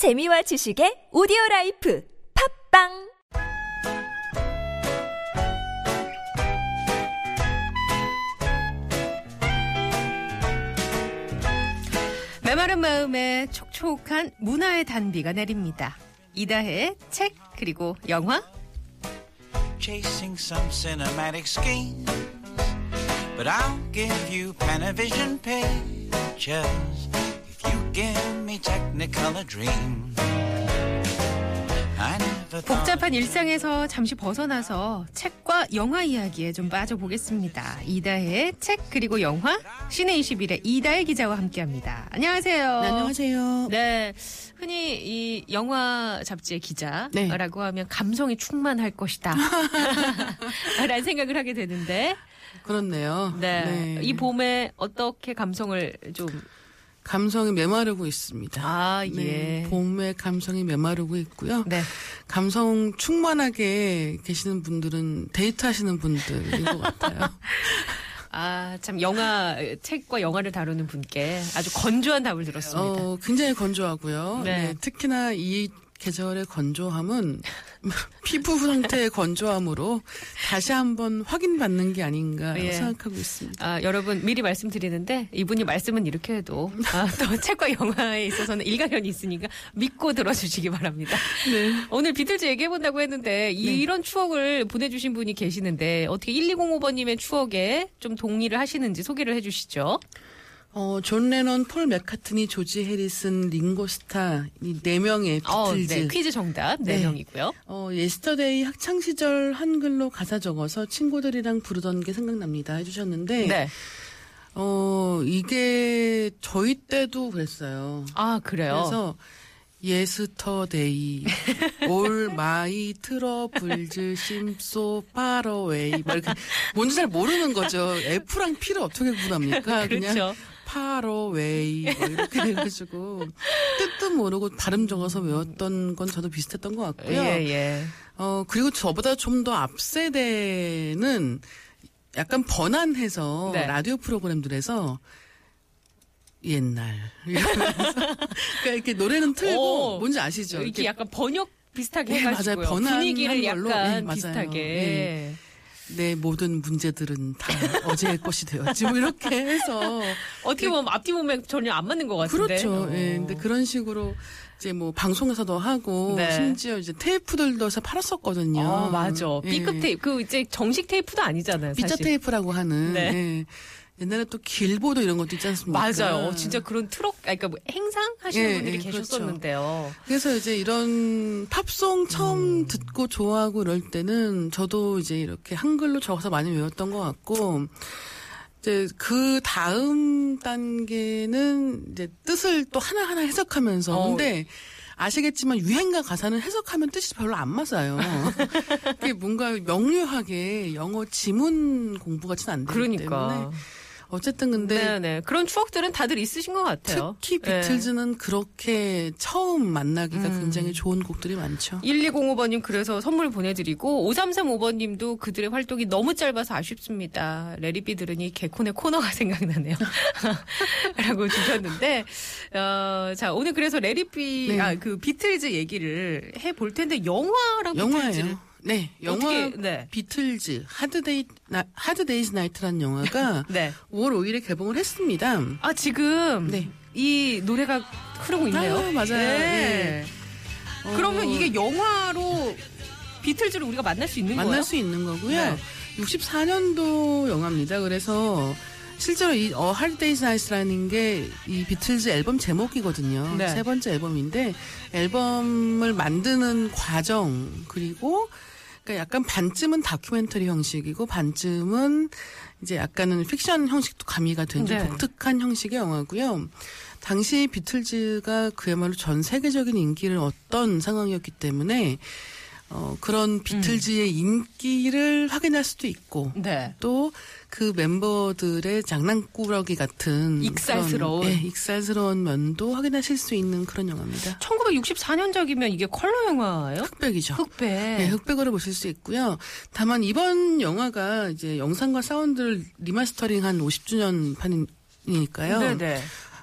재미와 지식의 오디오 라이프 팟빵 메마른 마음에 촉촉한 문화의 단비가 내립니다. 이다혜의 책 그리고 영화 chasing some cinematic schemes. But I'll give you Panavision pictures 복잡한 일상에서 잠시 벗어나서 책과 영화 이야기에 좀 빠져보겠습니다. 이다혜의 책 그리고 영화 시내 21의 이다혜 기자와 함께합니다. 안녕하세요. 네, 안녕하세요. 네, 흔히 이 영화 잡지의 기자라고 네. 하면 감성이 충만할 것이다. 라는 생각을 하게 되는데, 그렇네요. 네. 이 봄에 어떻게 감성을 좀, 감성이 메마르고 있습니다. 아, 네, 예. 봄에 감성이 메마르고 있고요. 네. 감성 충만하게 계시는 분들은 데이트 하시는 분들인 것 같아요. 아, 참, 영화, 책과 영화를 다루는 분께 아주 건조한 답을 들었습니다. 어, 굉장히 건조하고요. 네. 네, 특히나 이 계절의 건조함은 피부 상태의 건조함으로 다시 한번 확인받는 게 아닌가 예. 생각하고 있습니다. 아, 여러분 미리 말씀드리는데 이분이 말씀은 이렇게 해도 아, 또 책과 영화에 있어서는 일가견이 있으니까 믿고 들어주시기 바랍니다. 오늘 비틀즈 얘기해 본다고 했는데 이- 이런 추억을 보내주신 분이 계시는데 어떻게 1205번님의 추억에 좀 동의를 하시는지 소개를 해주시죠. 어, 존 레논, 폴 맥카트니, 조지 해리슨, 링고스타 이 네 명의 어, 비틀즈. 네, 퀴즈 정답 네 네. 명이고요. 어, Yesterday 학창 시절 한글로 가사 적어서 친구들이랑 부르던 게 생각납니다 해주셨는데, 네. 어, 이게 저희 때도 그랬어요. 아 그래요. 그래서 Yesterday, all my troubles seemed so far away 막 이렇게 뭔지 잘 모르는 거죠. F랑 P를 어떻게 구분합니까? 그냥 그렇죠. Far away 뭐 이렇게 해가지고 뜻도 모르고 발음 적어서 외웠던 건 저도 비슷했던 것 같고요. 예 예. 어, 그리고 저보다 좀 더 앞 세대는 약간 번안해서 네. 라디오 프로그램들에서 옛날. 그러니까 이렇게 노래는 틀고 오, 뭔지 아시죠? 이렇게 약간 번역 비슷하게 네, 해가지고요. 맞아요. 번안한 분위기를 걸로. 약간 네. 비슷하게. 네. 내 모든 문제들은 다 어제의 것이 되었지. 뭐 이렇게 해서. 어떻게 보면 앞뒤 보면 전혀 안 맞는 것 같은데. 그렇죠. 어. 예. 근데 그런 식으로 이제 뭐 방송에서도 하고 네. 심지어 이제 테이프들도 해서 팔았었거든요. 어, 맞아. 예. B급 테이프. 그 이제 정식 테이프도 아니잖아요. 사실. 테이프라고 하는. 네. 예. 옛날에 또 길보도 이런 것도 있지 않습니까? 맞아요. 어, 진짜 그런 트럭, 아, 그러니까 뭐 행상 하시는 예, 분들이 예, 그렇죠. 계셨었는데요. 그래서 이제 이런 팝송 처음 음. 듣고 좋아하고 이럴 때는 저도 이제 이렇게 한글로 적어서 많이 외웠던 것 같고 이제 그 다음 단계는 이제 뜻을 또 하나하나 해석하면서 어. 근데 아시겠지만 유행가 가사는 해석하면 뜻이 별로 안 맞아요. 그게 뭔가 명료하게 영어 지문 공부 같지는 않기 그러니까. 때문에 어쨌든 근데 네네. 그런 추억들은 다들 있으신 것 같아요. 특히 네. 비틀즈는 그렇게 처음 만나기가 음. 굉장히 좋은 곡들이 많죠. 1205번님 그래서 선물 보내드리고 5335번님도 그들의 활동이 너무 짧아서 아쉽습니다. 레리비 들으니 개콘의 코너가 생각나네요. 라고 주셨는데 어, 자 오늘 그래서 레리비 네. 아그 비틀즈 얘기를 해 볼 텐데 영화랑 영화예요. 네, 영화 어떻게, 네. 비틀즈 Hard Day 나, Hard Day's Night라는 영화가 네. 5월 5일에 개봉을 했습니다. 아 지금 네. 이 노래가 흐르고 있네요. 아, 맞아요. 네. 어, 그러면 이게 영화로 비틀즈를 우리가 만날 수 있는 만날 거예요? 수 있는 거고요. 네. 64년도 영화입니다. 그래서 실제로 이 어, Hard Day's Night라는 게 이 비틀즈 앨범 제목이거든요. 네. 세 번째 앨범인데 앨범을 만드는 과정 그리고 그러니까 약간 반쯤은 다큐멘터리 형식이고 반쯤은 이제 약간은 픽션 형식도 가미가 된좀 네. 독특한 형식의 영화고요. 당시 비틀즈가 그야말로 전 세계적인 인기를 얻던 상황이었기 때문에 어, 그런 비틀즈의 인기를 확인할 수도 있고 네. 또그 멤버들의 장난꾸러기 같은 익살스러운. 그런, 예, 익살스러운 면도 확인하실 수 있는 그런 영화입니다. 1964년작이면 이게 컬러 영화예요? 흑백이죠. 흑백. 네, 흑백으로 보실 수 있고요. 다만 이번 영화가 이제 영상과 사운드를 리마스터링한 50주년 판이니까요. 네네.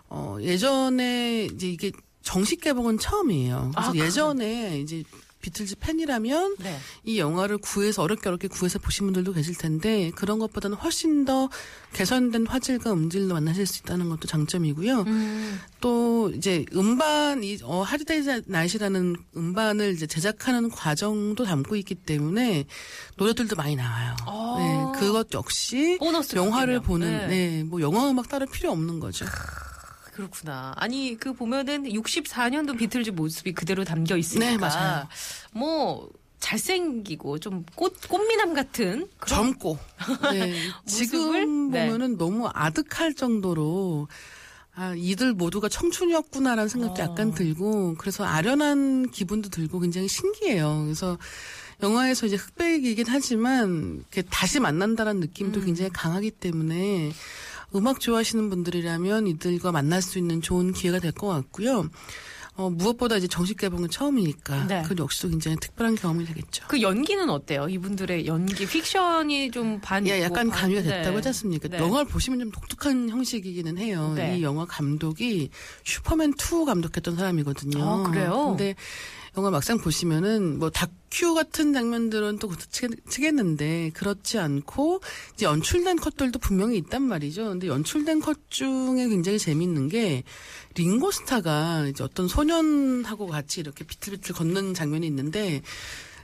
어, 예전에 이제 이게 정식 개봉은 처음이에요. 그래서 아, 예전에 이제 비틀즈 팬이라면 네. 이 영화를 구해서 어렵게 어렵게 구해서 보신 분들도 계실 텐데 그런 것보다는 훨씬 더 개선된 화질과 음질로 만나실 수 있다는 것도 장점이고요. 음. 또 이제 음반 이 어, Hard Day's Night라는 음반을 이제 제작하는 과정도 담고 있기 때문에 노래들도 많이 나와요. 아. 네, 그것 역시 영화를. 보는 네. 네, 뭐 영화 음악 따로 필요 없는 거죠. 그렇구나. 아니 그 보면은 64년도 비틀즈 모습이 그대로 담겨 있으니까 네, 맞아요. 뭐 잘생기고 좀 꽃 꽃미남 같은 그런 젊고 네, 지금 네. 보면은 너무 아득할 정도로 아 이들 모두가 청춘이었구나라는 생각도 어. 약간 들고 그래서 아련한 기분도 들고 굉장히 신기해요. 그래서 영화에서 이제 흑백이긴 하지만 다시 만난다는 느낌도 음. 굉장히 강하기 때문에 음악 좋아하시는 분들이라면 이들과 만날 수 있는 좋은 기회가 될 것 같고요. 어, 무엇보다 이제 정식 개봉은 처음이니까 네. 그 역시도 굉장히 특별한 경험이 되겠죠. 그 연기는 어때요? 이분들의 연기 픽션이 좀 반. 예, 약간 반- 가미가 네. 됐다고 하지 않습니까? 네. 영화를 보시면 좀 독특한 형식이기는 해요. 네. 이 영화 감독이 슈퍼맨 2 감독했던 사람이거든요. 아, 그래요? 근데 영화 막상 보시면은 뭐 다큐 같은 장면들은 또 치겠는데 그렇지 않고 이제 연출된 컷들도 분명히 있단 말이죠. 근데 연출된 컷 중에 굉장히 재밌는 게 링고스타가 이제 어떤 소년하고 같이 이렇게 비틀비틀 걷는 장면이 있는데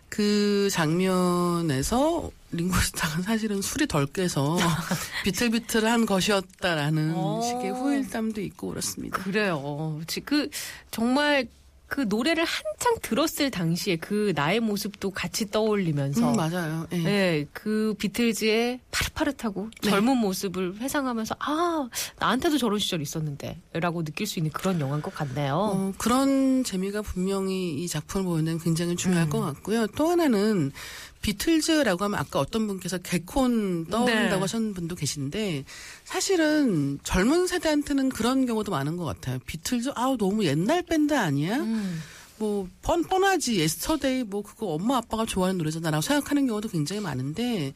그 장면에서 링고스타가 사실은 술이 덜 깨서 비틀비틀한 것이었다라는 오. 식의 후일담도 있고 그렇습니다. 그래요. 지- 그 정말 그 노래를 한창 들었을 당시에 그 나의 모습도 같이 떠올리면서 음, 맞아요. 예. 네, 그 비틀즈의 파릇파릇하고 네. 젊은 모습을 회상하면서 아 나한테도 저런 시절 있었는데라고 느낄 수 있는 그런 영화인 것 같네요. 어, 그런 재미가 분명히 이 작품을 보는 데는 굉장히 중요할 음. 것 같고요. 또 하나는 비틀즈라고 하면 아까 어떤 분께서 개콘 떠오른다고 네. 하셨는 분도 계신데 사실은 젊은 세대한테는 그런 경우도 많은 것 같아요. 비틀즈 아우 너무 옛날 밴드 아니야? 음. 뭐 뻔 뻔하지 Yesterday 뭐 그거 엄마 아빠가 좋아하는 노래잖아라고 생각하는 경우도 굉장히 많은데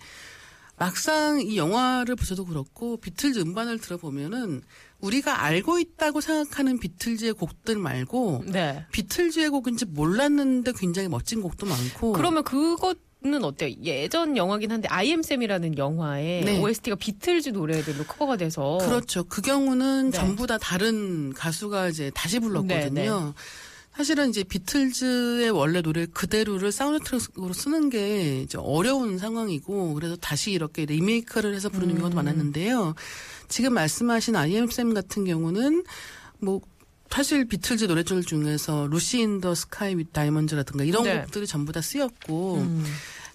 막상 이 영화를 보셔도 그렇고 비틀즈 음반을 들어보면은 우리가 알고 있다고 생각하는 비틀즈의 곡들 말고 네. 비틀즈의 곡인지 몰랐는데 굉장히 멋진 곡도 많고 그러면 그거 는 어때요? 예전 영화긴 한데 Sam이라는 영화의 네. OST가 비틀즈 노래들로 커버가 돼서 그렇죠. 그 경우는 네. 전부 다 다른 가수가 이제 다시 불렀거든요. 네, 네. 사실은 이제 비틀즈의 원래 노래 그대로를 사운드 트랙으로 쓰는 게 이제 어려운 상황이고 그래서 다시 이렇게 리메이크를 해서 부르는 음. 경우도 많았는데요. 지금 말씀하신 I Am Sam 같은 경우는 뭐 사실 비틀즈 노래들 중에서 Lucy in the Sky with Diamonds라든가 이런 네. 곡들이 전부 다 쓰였고 음.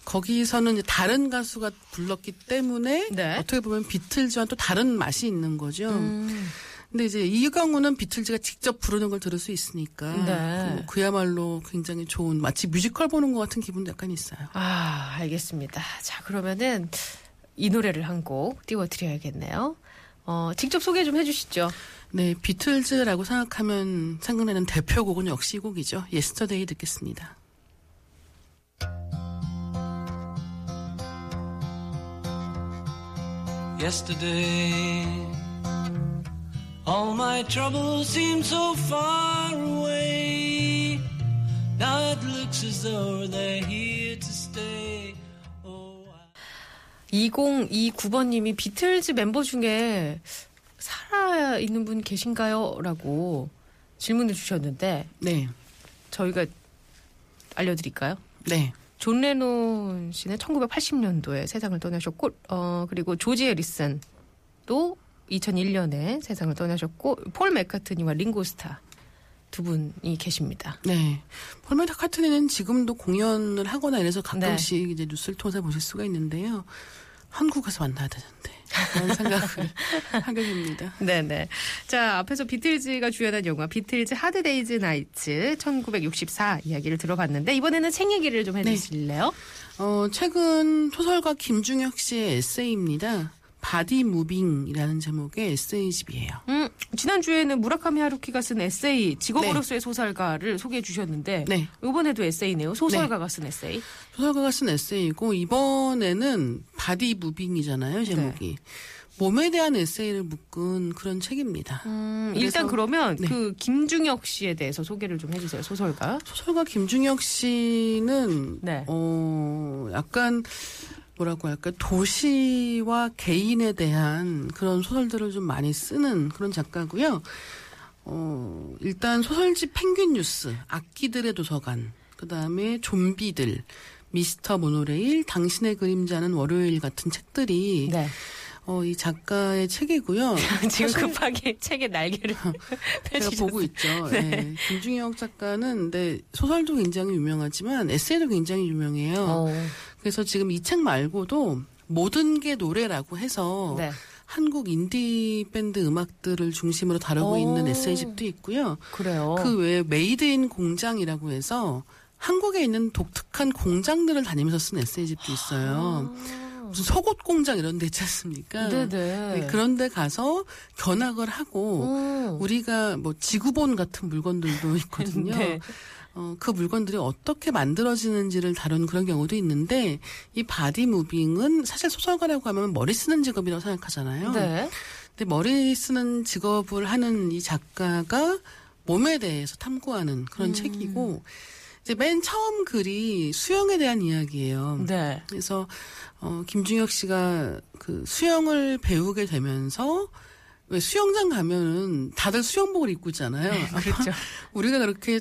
거기서는 다른 가수가 불렀기 때문에 네. 어떻게 보면 비틀즈와 또 다른 맛이 있는 거죠. 음. 근데 이제 이 경우는 비틀즈가 직접 부르는 걸 들을 수 있으니까 네. 그, 야말로 굉장히 좋은 마치 뮤지컬 보는 것 같은 기분도 약간 있어요. 아, 알겠습니다. 자, 그러면은 이 노래를 한 곡 띄워드려야겠네요. 어, 직접 소개 좀 해주시죠. 네, 비틀즈라고 생각하면 생각나는 대표곡은 역시 이 곡이죠. Yesterday 듣겠습니다. Yesterday, all my troubles seem so far away. Now it looks as though they're here to stay. Oh, I- 2029번님이 비틀즈 멤버 중에 살아 있는 분 계신가요? 라고 질문을 주셨는데 네, 저희가 알려드릴까요? 네, 존 레논 씨는 1980년도에 세상을 떠나셨고, 어, 그리고 조지 해리슨도 2001년에 세상을 떠나셨고, 폴 맥카트니와 링고스타 두 분이 계십니다. 네. 폴 맥카트니는 지금도 공연을 하거나 이래서 가끔씩 이제 뉴스를 통해서 보실 수가 있는데요. 한국에서 만나야 되는데 그런 생각을 하게 됩니다. 네네. 자, 앞에서 비틀즈가 주연한 영화 비틀즈 Hard Day's Night 1964 이야기를 들어봤는데 이번에는 책 얘기를 좀 해주실래요? 어, 최근 소설가 김중혁 씨의 에세이입니다. Body Moving이라는 제목의 에세이집이에요. 음, 지난주에는 무라카미 하루키가 쓴 에세이 직업으로서의 소설가를 소개해 주셨는데 네. 이번에도 에세이네요. 소설가가 쓴 에세이. 소설가가 쓴 에세이고 이번에는 Body Moving이잖아요, 제목이. 몸에 대한 에세이를 묶은 그런 책입니다. 음, 일단 그러면 네. 그 김중혁 씨에 대해서 소개를 좀 해주세요. 소설가. 소설가 김중혁 씨는 네. 어 약간 뭐라고 할까 도시와 개인에 대한 그런 소설들을 좀 많이 쓰는 그런 작가고요. 어 일단 소설집 펭귄 뉴스, 악기들의 도서관, 그 다음에 좀비들, 미스터 모노레일, 당신의 그림자는 월요일 같은 책들이 네. 어 이 작가의 책이고요. 지금 급하게 책의 날개를 제가. 보고 있죠. 네. 김중혁 작가는 네, 소설도 굉장히 유명하지만 에세이도 굉장히 유명해요. 어, 그래서 지금 이 책 말고도 모든 게 노래라고 해서 네. 한국 인디 밴드 음악들을 중심으로 다루고 오. 있는 에세이집도 있고요. 그래요. 그 외에 Made in 공장이라고 해서 한국에 있는 독특한 공장들을 다니면서 쓴 에세이집도 있어요. 무슨 속옷 공장 이런 데 있지 않습니까? 아. 네네. 네, 그런 데 가서 견학을 하고 오. 우리가 뭐 지구본 같은 물건들도 있거든요. 네. 어, 그 물건들이 어떻게 만들어지는지를 다룬 그런 경우도 있는데 이 body moving은 사실 소설가라고 하면 머리 쓰는 직업이라고 생각하잖아요. 네. 근데 머리 쓰는 직업을 하는 이 작가가 몸에 대해서 탐구하는 그런 음. 책이고 이제 맨 처음 글이 수영에 대한 이야기예요. 네. 그래서 어, 김중혁 씨가 그 수영을 배우게 되면서 왜 수영장 가면은 다들 수영복을 입고 있잖아요. 그렇죠. 우리가 그렇게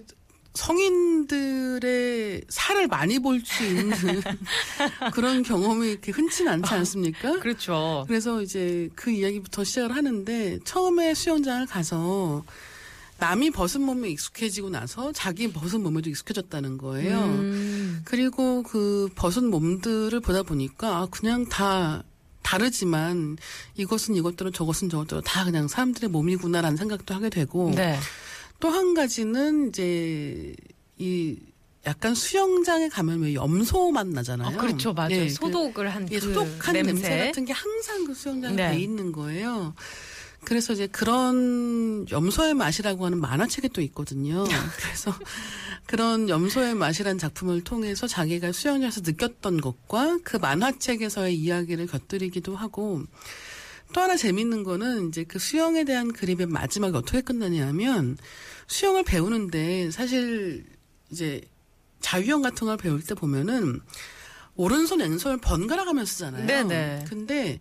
성인들의 살을 많이 볼 수 있는 그런 경험이 이렇게 흔치 는 않지 않습니까? 그렇죠. 그래서 이제 그 이야기부터 시작을 하는데 처음에 수영장을 가서 남이 벗은 몸에 익숙해지고 나서 자기 벗은 몸에도 익숙해졌다는 거예요. 음. 그리고 그 벗은 몸들을 보다 보니까 아, 그냥 다 다르지만 이것은 이것대로 저것은 저것대로 다 그냥 사람들의 몸이구나라는 생각도 하게 되고 네. 또 한 가지는 이제 이 약간 수영장에 가면 왜 염소 맛 나잖아요. 아, 그렇죠. 맞아요. 예, 그- 소독을 한 예, 그 소독한 냄새. 냄새. 같은 게 항상 그 수영장에 네. 돼 있는 거예요. 그래서 이제 그런 염소의 맛이라고 하는 만화책이 또 있거든요. 그래서 그런 염소의 맛이란 작품을 통해서 자기가 수영장에서 느꼈던 것과 그 만화책에서의 이야기를 곁들이기도 하고 또 하나 재밌는 거는 이제 그 수영에 대한 그림의 마지막이 어떻게 끝나냐면 수영을 배우는데 사실 이제 자유형 같은 걸 배울 때 보면은 오른손 왼손을 번갈아 가면서 쓰잖아요. 네네. 근데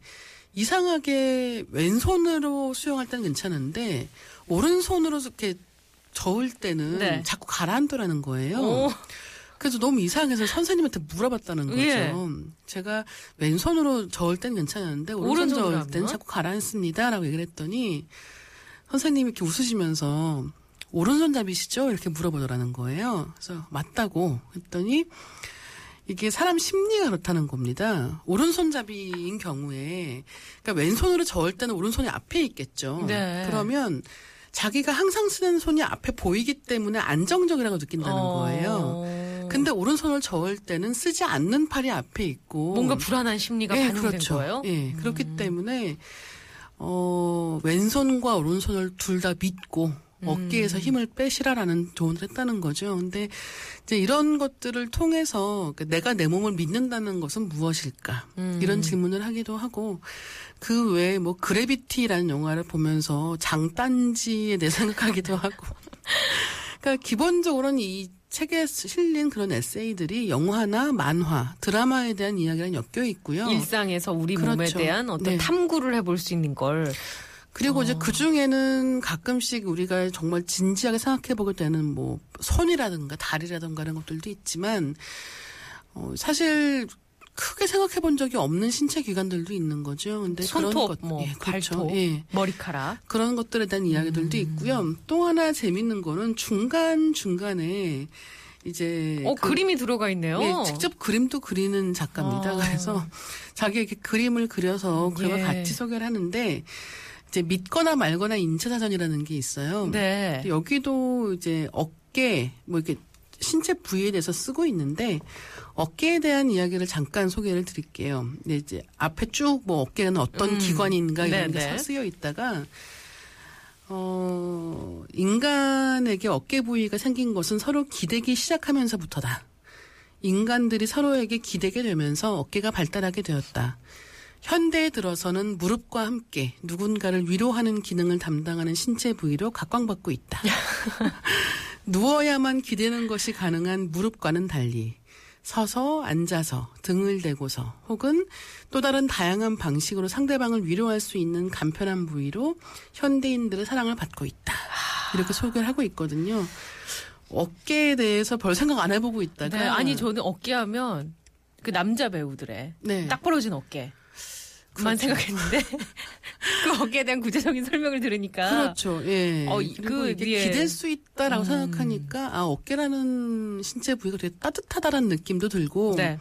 이상하게 왼손으로 수영할 때는 괜찮은데 오른손으로 이렇게 저을 때는 네. 자꾸 가라앉더라는 거예요. 오. 그래서 너무 이상해서 선생님한테 물어봤다는 거죠. 예. 제가 왼손으로 저을 때는 괜찮았는데 오른손 저을 하면? 자꾸 가라앉습니다라고 얘기를 했더니 선생님이 이렇게 웃으시면서 오른손잡이시죠? 이렇게 물어보더라는 거예요. 그래서 맞다고 했더니 이게 사람 심리가 그렇다는 겁니다. 오른손잡이인 경우에 그러니까 왼손으로 저을 때는 오른손이 앞에 있겠죠. 네. 그러면 자기가 항상 쓰는 손이 앞에 보이기 때문에 안정적이라고 느낀다는 어. 거예요. 근데 오른손을 저을 때는 쓰지 않는 팔이 앞에 있고 뭔가 불안한 심리가 예, 반영된 그렇죠. 거예요. 예, 그렇기 때문에 어 왼손과 오른손을 둘 다 믿고 어깨에서 음. 힘을 빼시라라는 조언을 했다는 거죠. 근데 이제 이런 것들을 통해서 그러니까 내가 내 몸을 믿는다는 것은 무엇일까? 음. 이런 질문을 하기도 하고 그 외에 뭐 그래비티라는 영화를 보면서 장단지에 대해 생각하기도 하고. 그러니까 기본적으로는 이 책에 실린 그런 에세이들이 영화나 만화, 드라마에 대한 이야기랑 엮여 있고요. 일상에서 우리 몸에 그렇죠. 대한 어떤 네. 탐구를 해볼 수 있는 걸. 그리고 어. 이제 그 중에는 가끔씩 우리가 정말 진지하게 생각해 보게 되는 뭐 손이라든가 다리라든가 이런 것들도 있지만 어 사실 크게 생각해 본 적이 없는 신체 기관들도 있는 거죠. 근데 그런 손톱, 것, 뭐 예, 그렇죠. 발톱, 예. 머리카락. 그런 것들에 대한 이야기들도 음. 있고요. 또 하나 재밌는 거는 중간 중간에 이제 어, 그- 그림이 들어가 있네요. 예, 직접 그림도 그리는 작가입니다. 어. 그래서 자기 이렇게 그림을 그려서 그걸 예. 같이 소개를 하는데 이제 믿거나 말거나 인체 사전이라는 게 있어요. 네. 여기도 이제 어깨 뭐 이렇게 신체 부위에 대해서 쓰고 있는데 어깨에 대한 이야기를 잠깐 소개를 드릴게요. 네, 이제 앞에 쭉 뭐 어깨는 어떤 음. 기관인가 이런 네네. 게 쓰여 있다가 어 인간에게 어깨 부위가 생긴 것은 서로 기대기 시작하면서부터다. 인간들이 서로에게 기대게 되면서 어깨가 발달하게 되었다. 현대에 들어서는 무릎과 함께 누군가를 위로하는 기능을 담당하는 신체 부위로 각광받고 있다. 누워야만 기대는 것이 가능한 무릎과는 달리 서서 앉아서 등을 대고서 혹은 또 다른 다양한 방식으로 상대방을 위로할 수 있는 간편한 부위로 현대인들의 사랑을 받고 있다. 이렇게 소개를 하고 있거든요. 어깨에 대해서 별 생각 안 해보고 있다가 네, 아니 저는 어깨 하면 그 남자 배우들의 네. 딱 벌어진 어깨. 그만 그렇죠. 생각했는데 그 어깨에 대한 구체적인 설명을 들으니까 그렇죠. 예. 어, 그 이게 기댈 수 있다라고 음. 생각하니까 아 어깨라는 신체 부위가 되게 따뜻하다라는 느낌도 들고 네.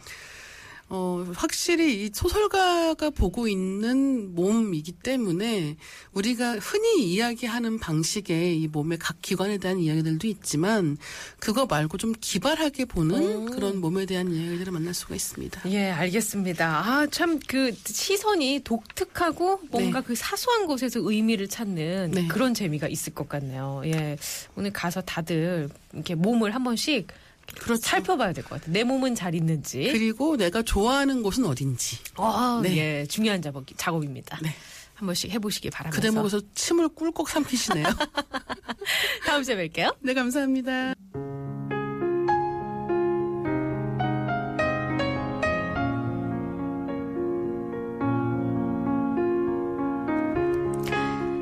어 확실히 이 소설가가 보고 있는 몸이기 때문에 우리가 흔히 이야기하는 방식의 이 몸의 각 기관에 대한 이야기들도 있지만 그거 말고 좀 기발하게 보는 오. 그런 몸에 대한 이야기들을 만날 수가 있습니다. 예, 알겠습니다. 아, 참, 그, 시선이 독특하고 뭔가 네. 그 사소한 곳에서 의미를 찾는 네. 그런 재미가 있을 것 같네요. 예. 오늘 가서 다들 이렇게 몸을 한 번씩 그렇죠. 살펴봐야 될 것 같아요. 내 몸은 잘 있는지. 그리고 내가 좋아하는 곳은 어딘지 아, 네. 예, 중요한 작업, 작업입니다. 네. 한 번씩 해보시기 바라면서. 그 대목에서 침을 꿀꺽 삼키시네요. 다음 주에 뵐게요. 네 감사합니다.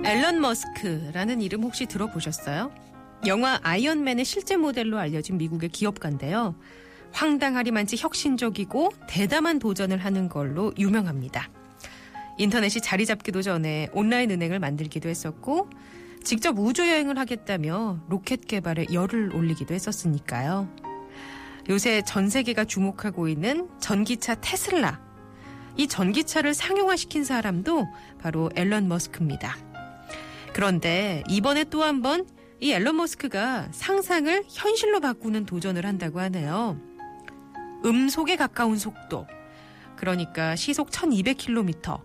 앨런 머스크라는 이름 혹시 들어보셨어요? 영화 아이언맨의 실제 모델로 알려진 미국의 기업가인데요. 황당하리만치 혁신적이고 대담한 도전을 하는 걸로 유명합니다. 인터넷이 자리 잡기도 전에 온라인 은행을 만들기도 했었고 직접 우주여행을 하겠다며 로켓 개발에 열을 올리기도 했었으니까요. 요새 전 세계가 주목하고 있는 전기차 테슬라. 이 전기차를 상용화시킨 사람도 바로 앨런 머스크입니다. 그런데 이번에 또 한 번 이 앨런 머스크가 상상을 현실로 바꾸는 도전을 한다고 하네요. 음속에 가까운 속도. 그러니까 시속 1200km.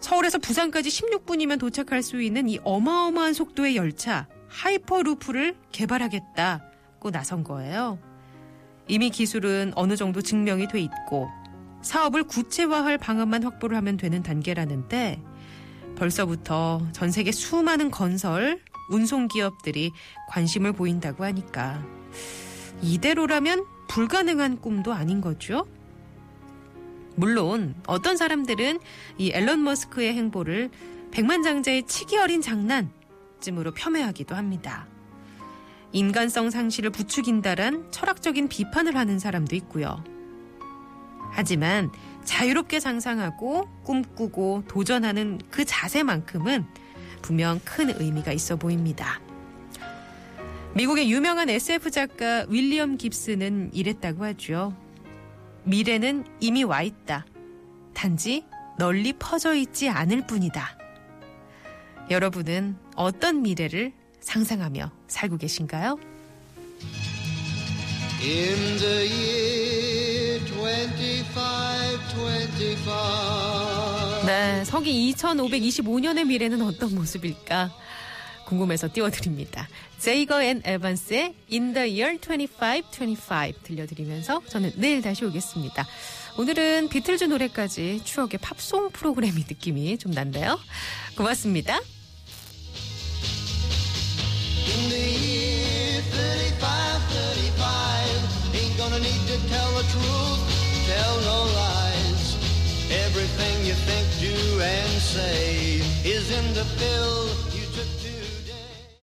서울에서 부산까지 16분이면 도착할 수 있는 이 어마어마한 속도의 열차 하이퍼루프를 개발하겠다고 나선 거예요. 이미 기술은 어느 정도 증명이 돼 있고 사업을 구체화할 방안만 확보를 하면 되는 단계라는데 벌써부터 전 세계 수많은 건설, 운송 기업들이 관심을 보인다고 하니까 이대로라면 불가능한 꿈도 아닌 거죠. 물론 어떤 사람들은 이 앨런 머스크의 행보를 백만장자의 치기 어린 장난쯤으로 폄훼하기도 합니다. 인간성 상실을 부추긴다란 철학적인 비판을 하는 사람도 있고요. 하지만 자유롭게 상상하고 꿈꾸고 도전하는 그 자세만큼은 분명 큰 의미가 있어 보입니다. 미국의 유명한 SF 작가 윌리엄 깁스는 이랬다고 하죠. 미래는 이미 와 있다. 단지 널리 퍼져 있지 않을 뿐이다. 여러분은 어떤 미래를 상상하며 살고 계신가요? In the year 2525 네, 서기 2525년의 미래는 어떤 모습일까? 궁금해서 띄워드립니다. Zager and Evans의 In the Year 2525 들려드리면서 저는 내일 다시 오겠습니다. 오늘은 비틀즈 노래까지 추억의 팝송 프로그램이 느낌이 좀 난데요. 고맙습니다. In the year 3535 Ain't gonna need to tell no lies Everything you think, do and say Is in the pill